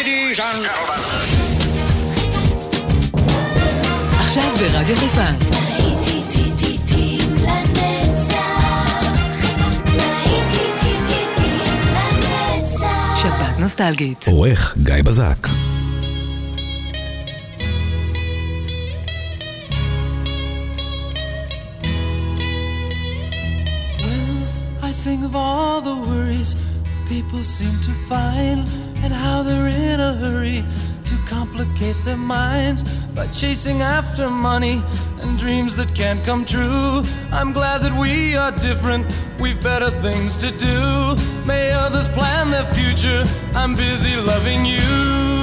ladies and gentlemen. עכשיו ברדיו חיפה. שפעת נוסטלגית. עורך גיא בזק. People seem to find and how they're in a hurry to complicate their minds by chasing after money and dreams that can't come true. I'm glad that we are different, we've better things to do. May others plan their future, I'm busy loving you.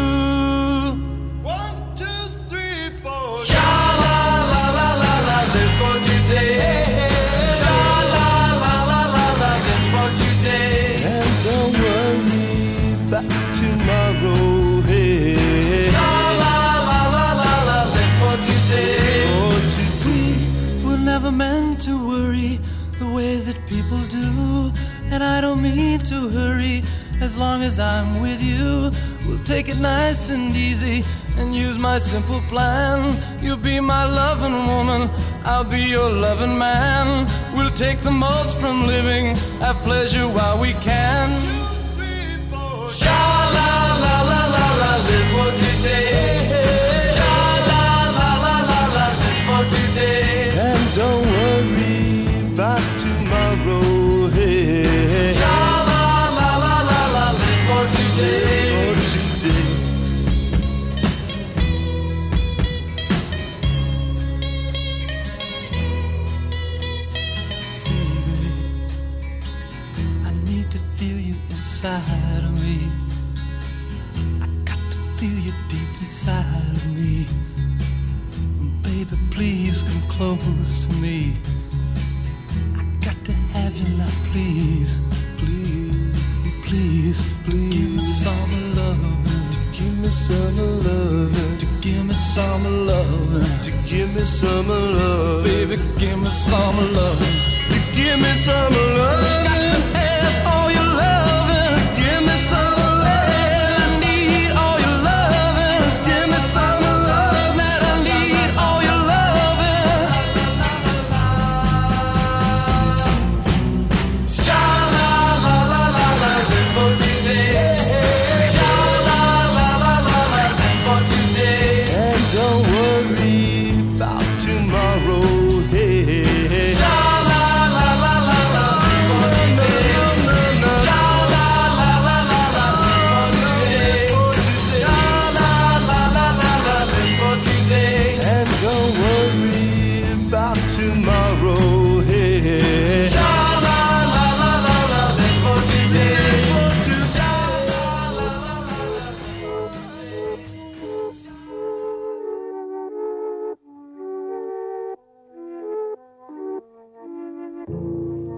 to worry the way that people do. And I don't mean to hurry as long as I'm with you. We'll take it nice and easy and use my simple plan. You'll be my loving woman, I'll be your loving man. We'll take the most from living, have pleasure while we can.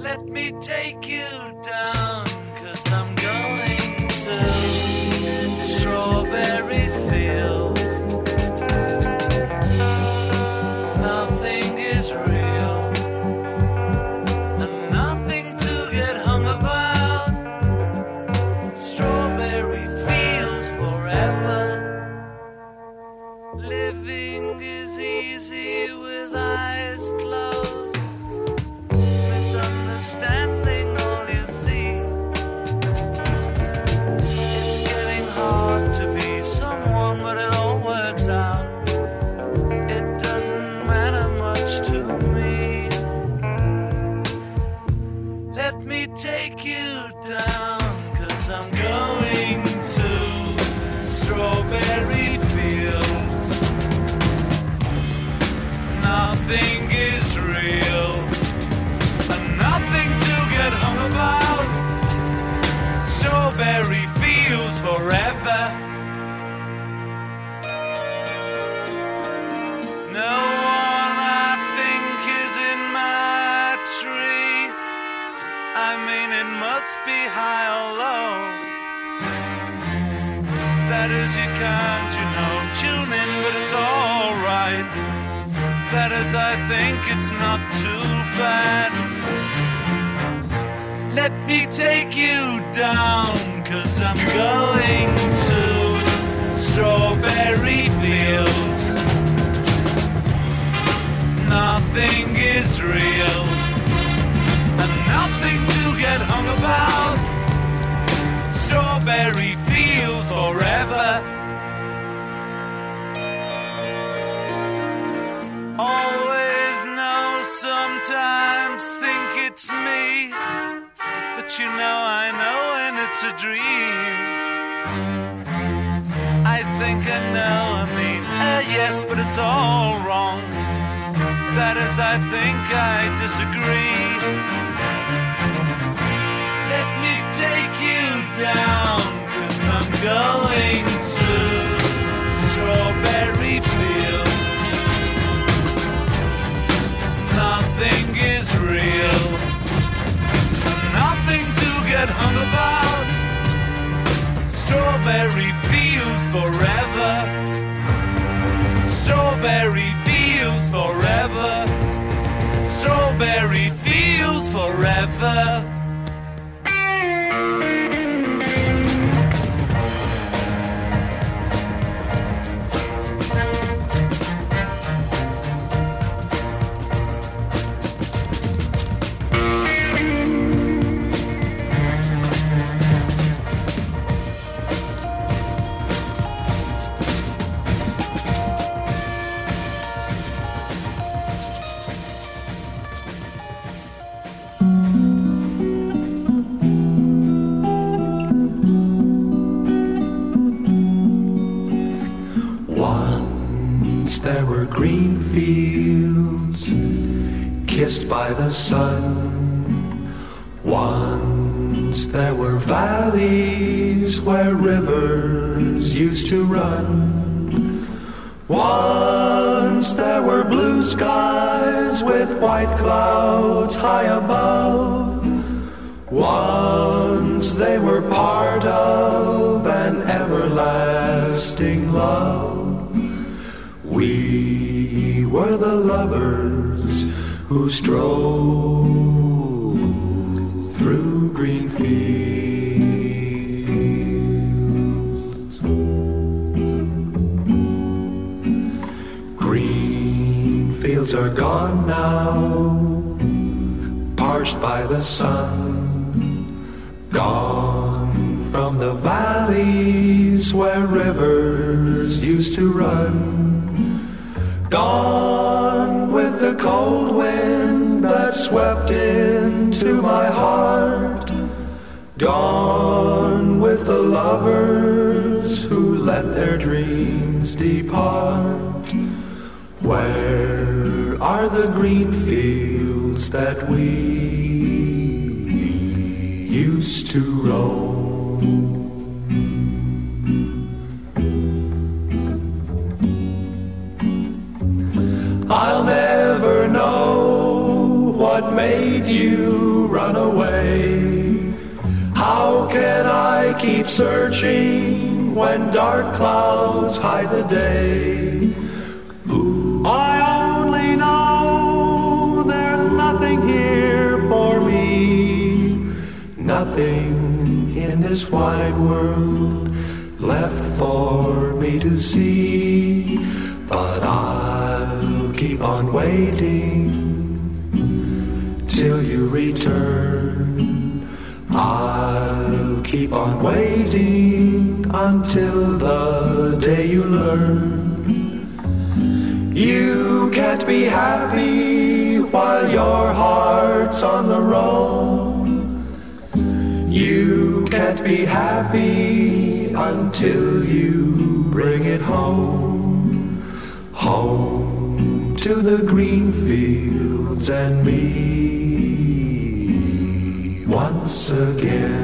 Let me take you down. it's not too bad. Let me take you down, cause I'm going to strawberry fields. Nothing is real. You know I know when it's a dream. I think I know, I mean, uh, yes, but it's all wrong. That is, I think I disagree. Let me take you down, cause I'm going to Strawberry Fields. Nothing is real, hung about. Strawberry fields forever. Strawberry fields forever. Strawberry fields forever. Green fields kissed by the sun. Once there were valleys where rivers used to run. Once there were blue skies with white clouds high above. Once they were part of an everlasting love. We were the lovers who strolled through green fields. Green fields are gone now, parched by the sun. Gone from the valleys where rivers used to run. Gone with the cold wind that swept into my heart. Gone with the lovers who let their dreams depart. Where are the green fields that we used to roam? What made you run away. How can I keep searching when dark clouds hide the day? Ooh, I only know there's nothing here for me. Nothing in this wide world left for me to see. But I'll keep on waiting till you return. I'll keep on waiting until the day you learn. You can't be happy while your heart's on the road. You can't be happy until you bring it home. Home to the green fields and me once again.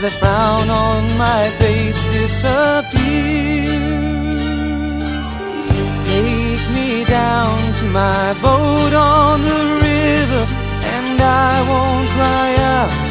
the frown on my face disappears. Take me down to my boat on the river, and I won't cry out.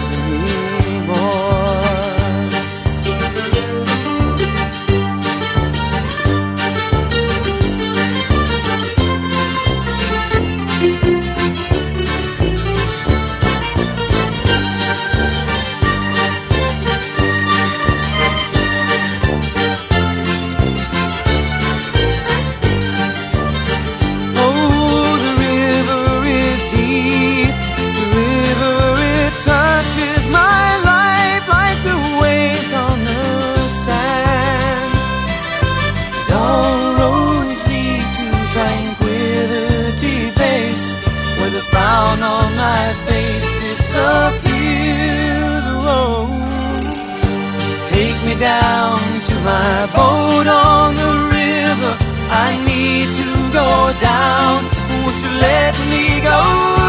down? Won't you let me go?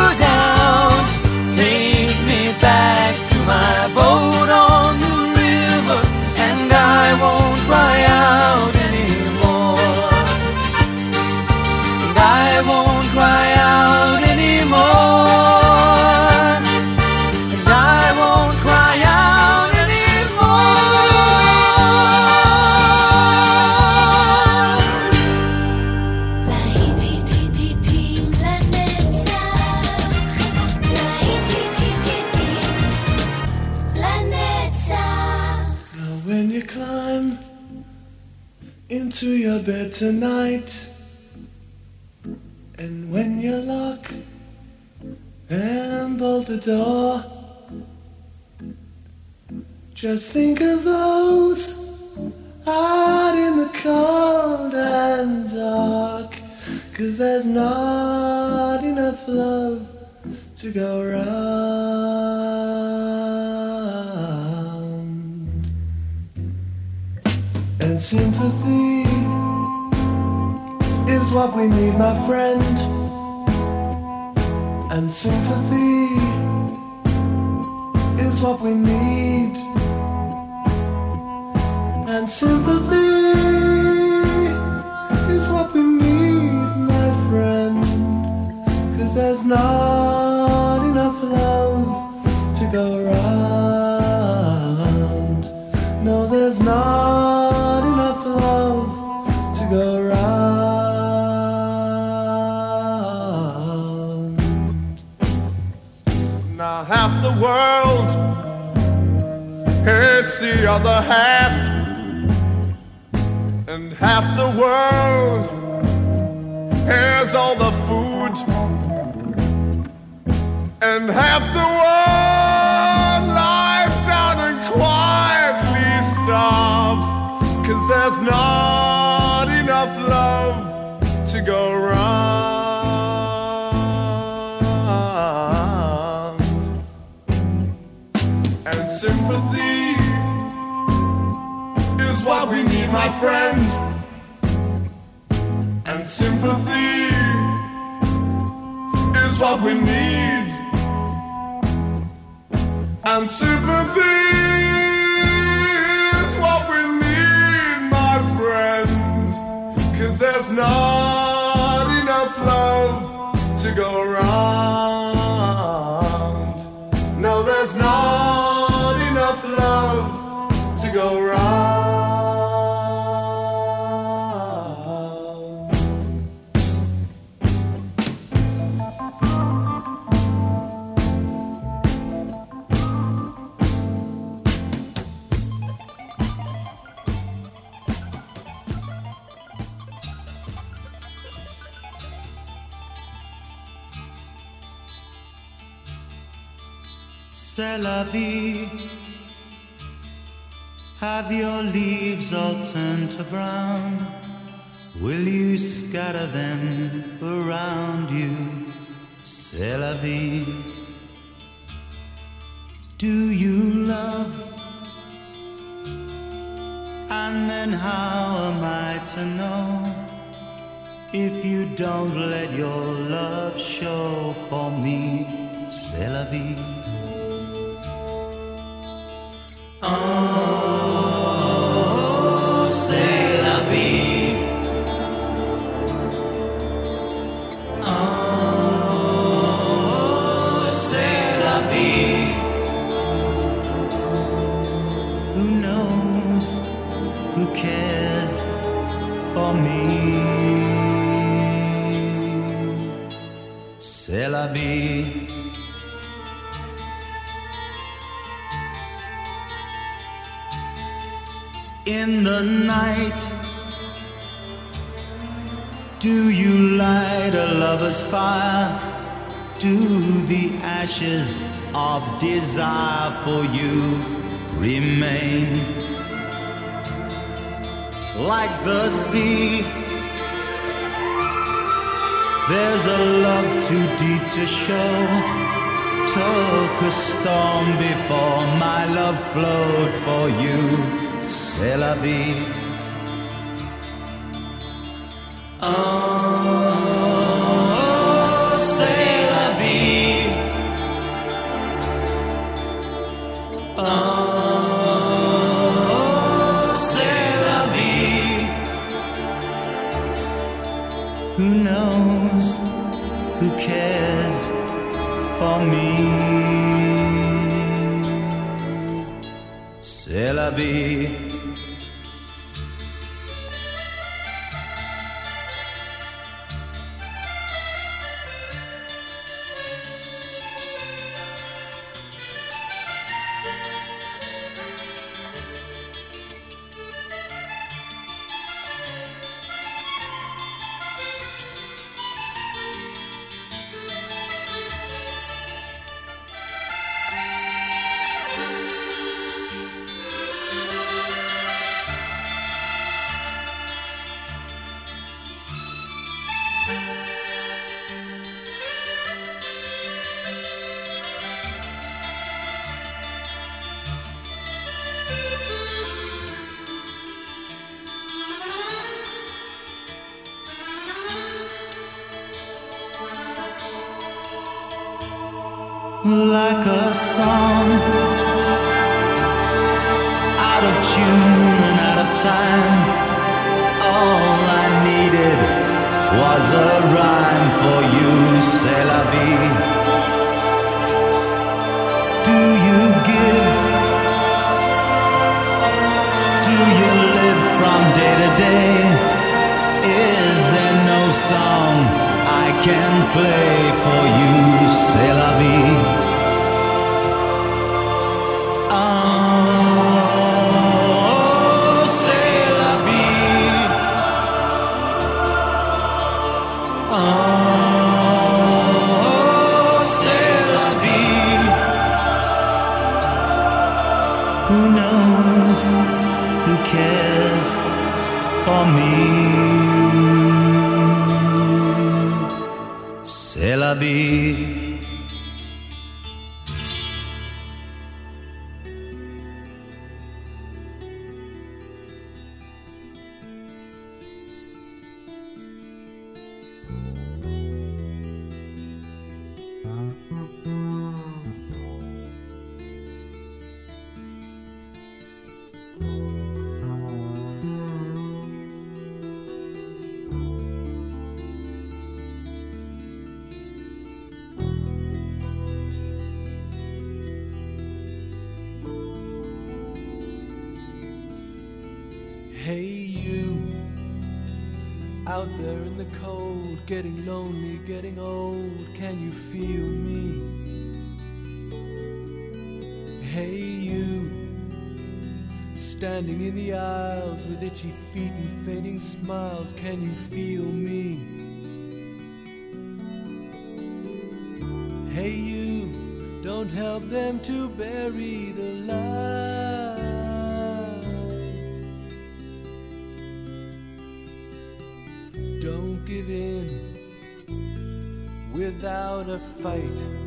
Just think of those out in the cold and dark. Cause there's not enough love to go round. And sympathy is what we need, my friend. And sympathy is what we need. And sympathy is what we need, my friend. Cause there's not enough love to go round. No, there's not enough love to go round. Now half the world hates the other half, half the world has all the food, and half the world lies down and quietly starves, cause there's not enough love to go round. And sympathy is what we need, my friend. Sympathy is what we need. And sympathy is what we need, my friend. Cause there's not enough love to go C'est la vie. Have your leaves all turned to brown? Will you scatter them around you? C'est la vie. Do you love? And then how am I to know if you don't let your love show for me? C'est la vie. Oh. Oh. Who knows? Who cares for me? C'est la vie. In the night? Do you light a lover's fire? Do the ashes of desire for you remain? Like the sea, there's a love too deep to show. Took a storm before my love flowed for you. C'est la vie. Oh, C'est la vie. cares for me. C'est la vie. buried alive. Don't give in without a fight.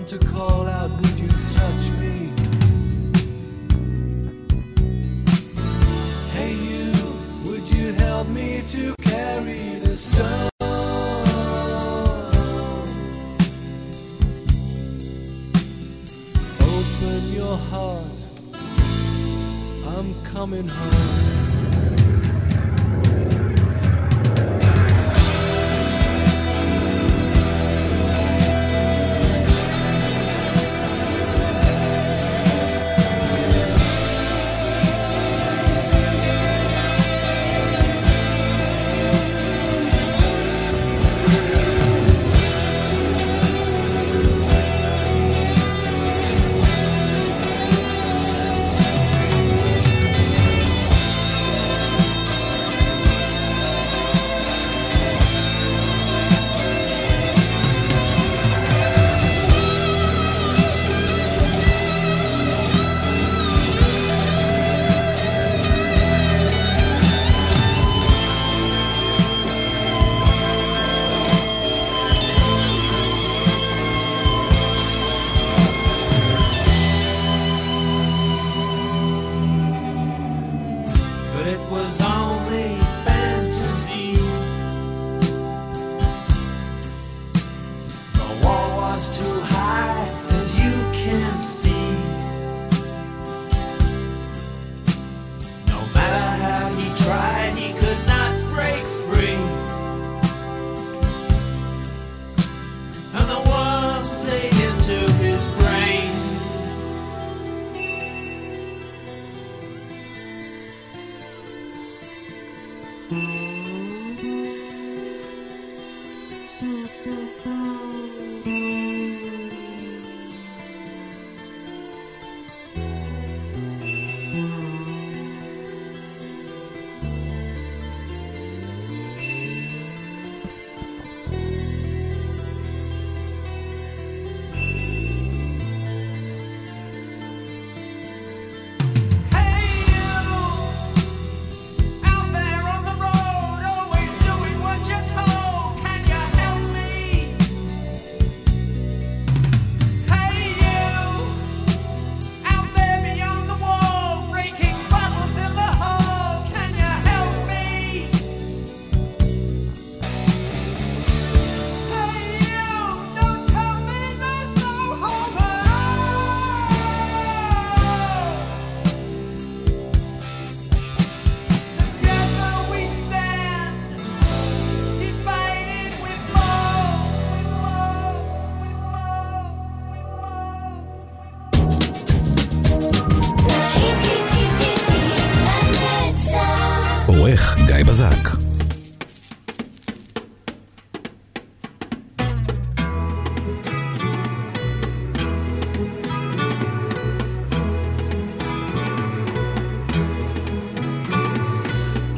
want to call out, would you touch me? Hey you, would you help me to carry the stone? Open your heart, I'm coming home. גיא בזק.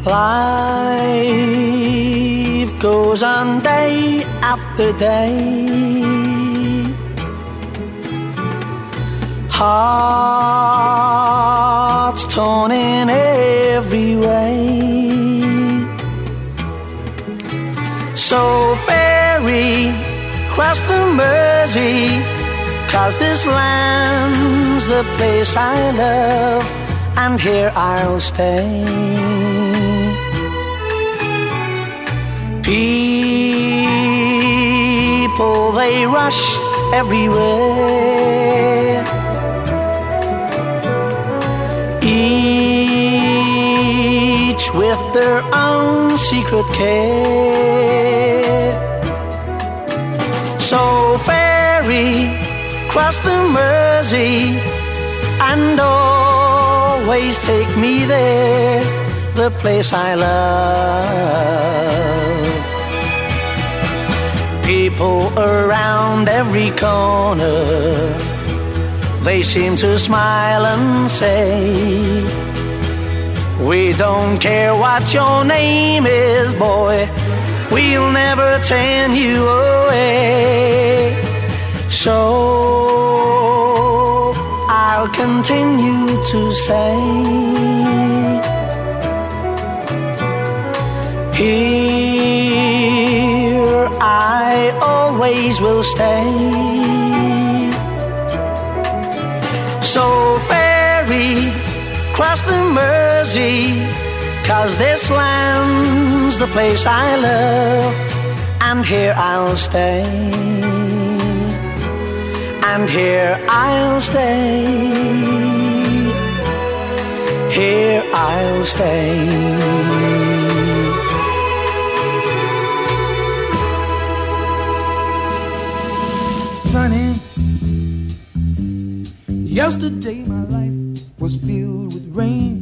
Life goes on day after day. Hearts torn in every way. So ferry cross the Mersey, cause this land's the place I love, and here I'll stay. People, they rush everywhere. Each with their own secret care. So ferry, cross the Mersey, and always take me there, the place I love. People around every corner, they seem to smile and say, We don't care what your name is, boy, we'll never turn you away. So I'll continue to say, Here I always will stay. So ferry, cross the Mersey, cause this land's the place I love, and here I'll stay. And here I'll stay. Here I'll stay. sunny. Yesterday my life was filled with rain.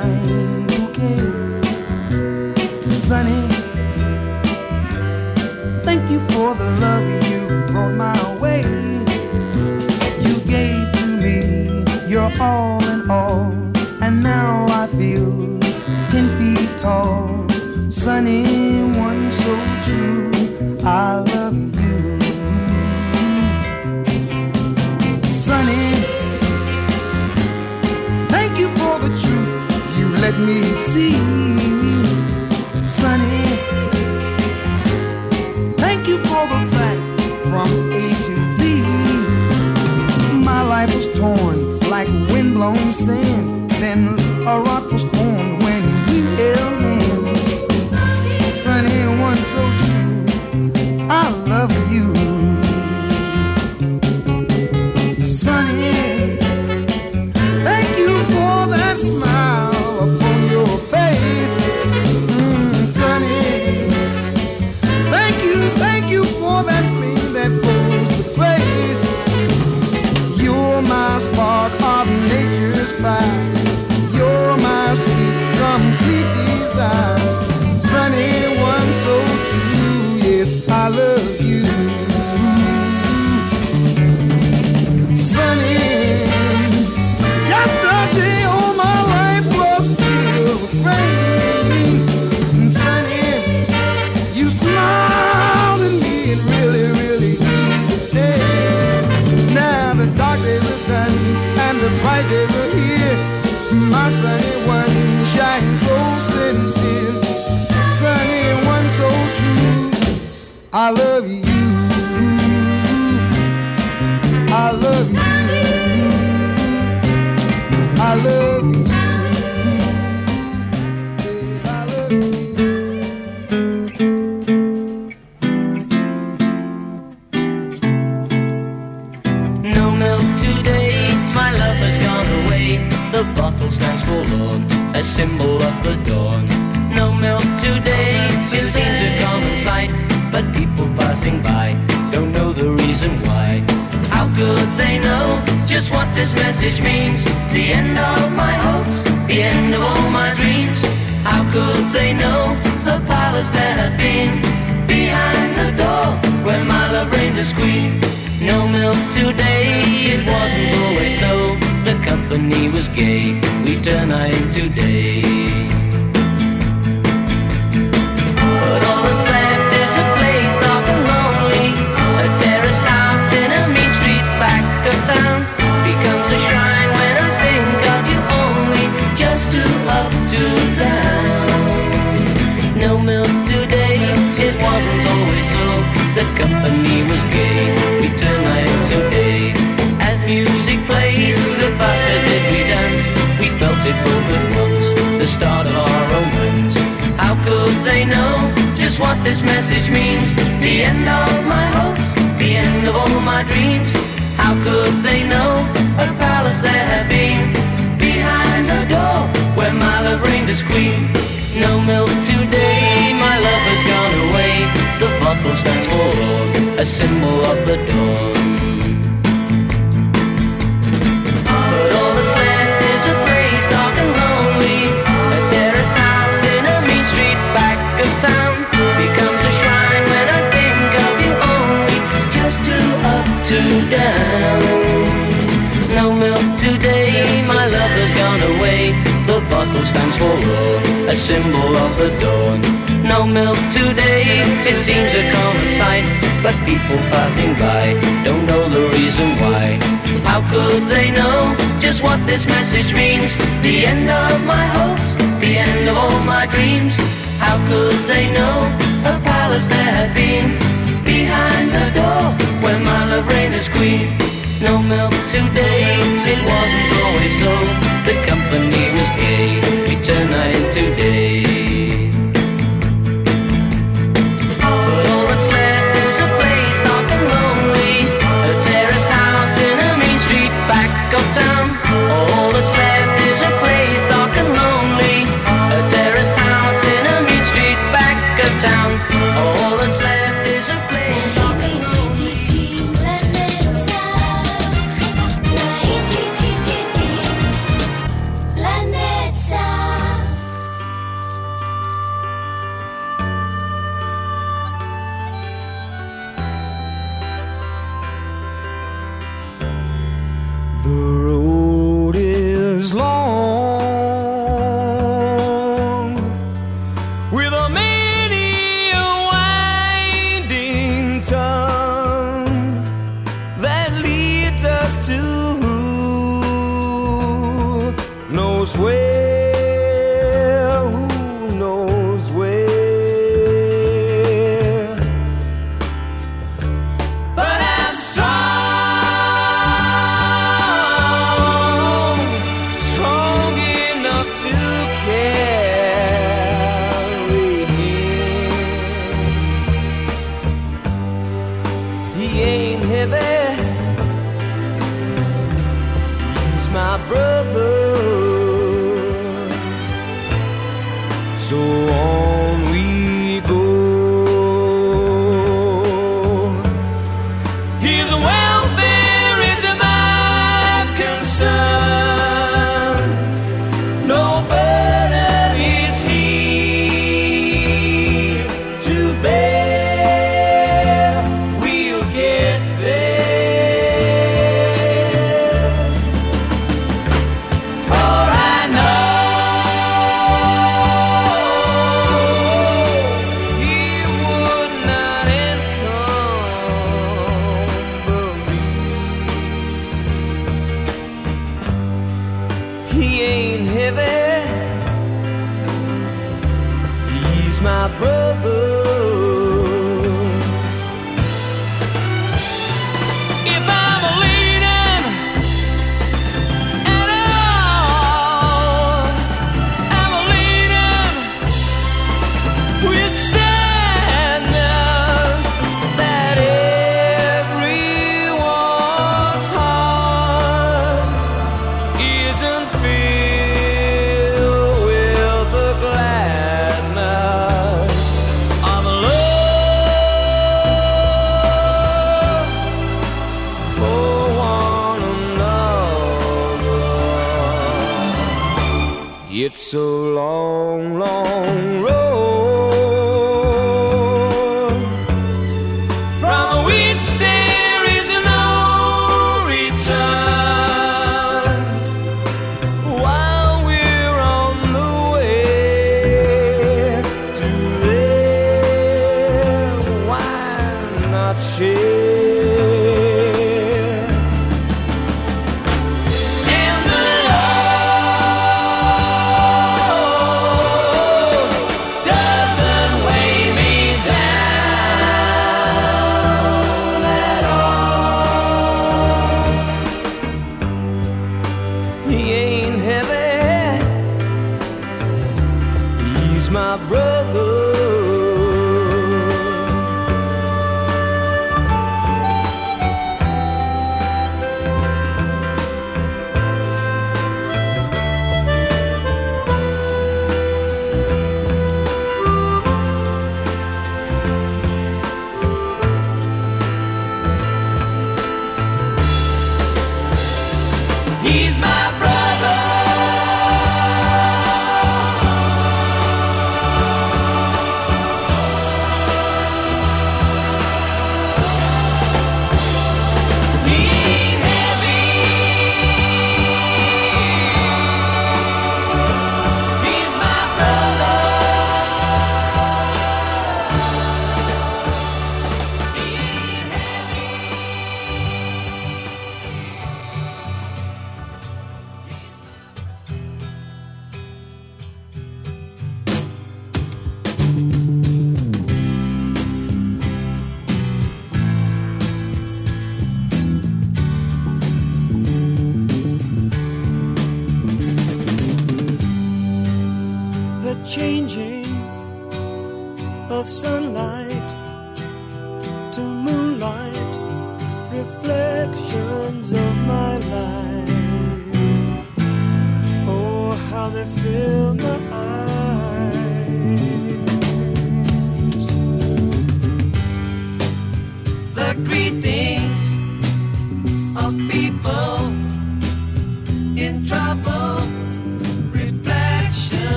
you for the love you brought my way. You gave to me your all in all, and now I feel ten feet tall. Sunny, one so true. I love you. sunny. Thank you for the truth you let me see, my dreams. How could they know a palace there had been behind the door where my love reigned as queen? No milk today, my love has gone away. The bottle stands for a symbol of the dawn. a symbol of the dawn. No milk today, it seems a common sight, but people passing by don't know the reason why. How could they know just what this message means? The end of my hopes, the end of all my dreams. How could they know a palace there had been behind the door where my love reigns as queen? No milk today, it wasn't always so. The company was gay today. sway.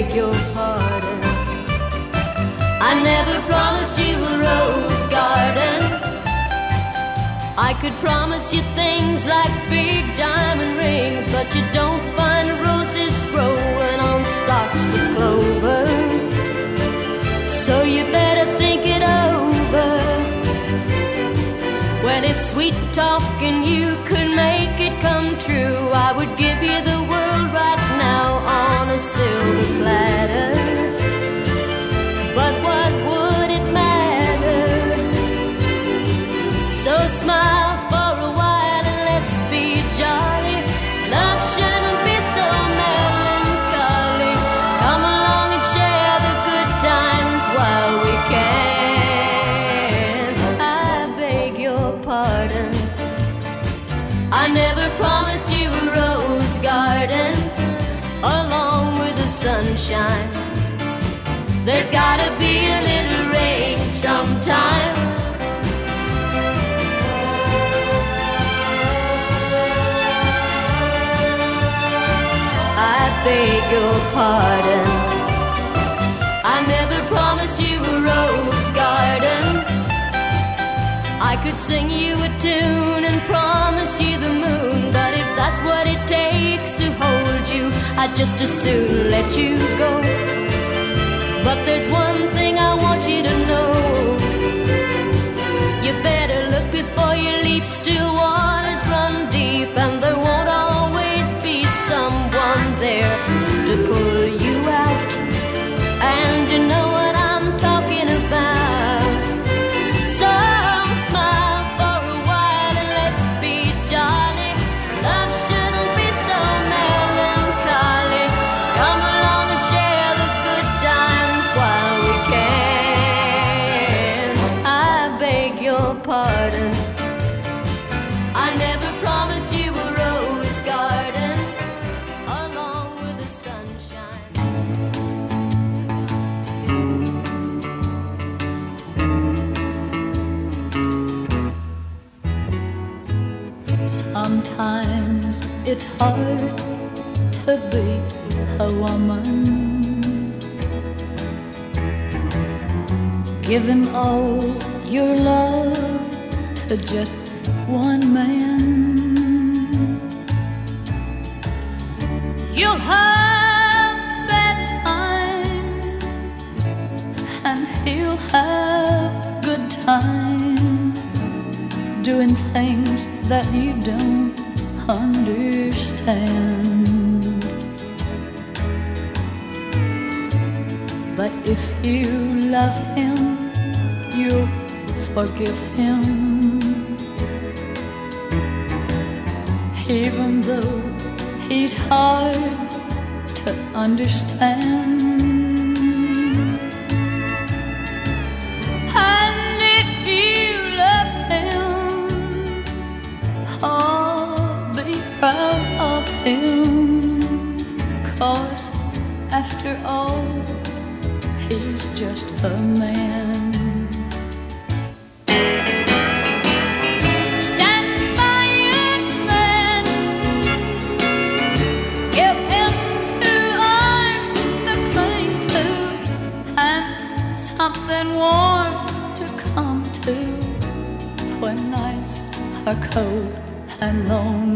Beg your pardon. I never promised you a rose garden. I could promise you things like big diamond rings, but you don't find roses growing on stalks of clover. So you better if sweet talking you could make it come true, I would give you the world right now on a silver platter. But what would it matter? So smile sunshine. There's gotta be a little rain sometime. I beg your pardon. Could sing you a tune and promise you the moon, but if that's what it takes to hold you, I'd just as soon let you go. But there's one thing I want you to know. You better look before you leap, still hard to be a woman. Giving all your love to just one man. You'll have bad times, and he'll have good times doing things that you don't understand. But if you love him, you'll forgive him. Even though he's hard to understand. Cling to and something warm to come to when nights are cold and lonely.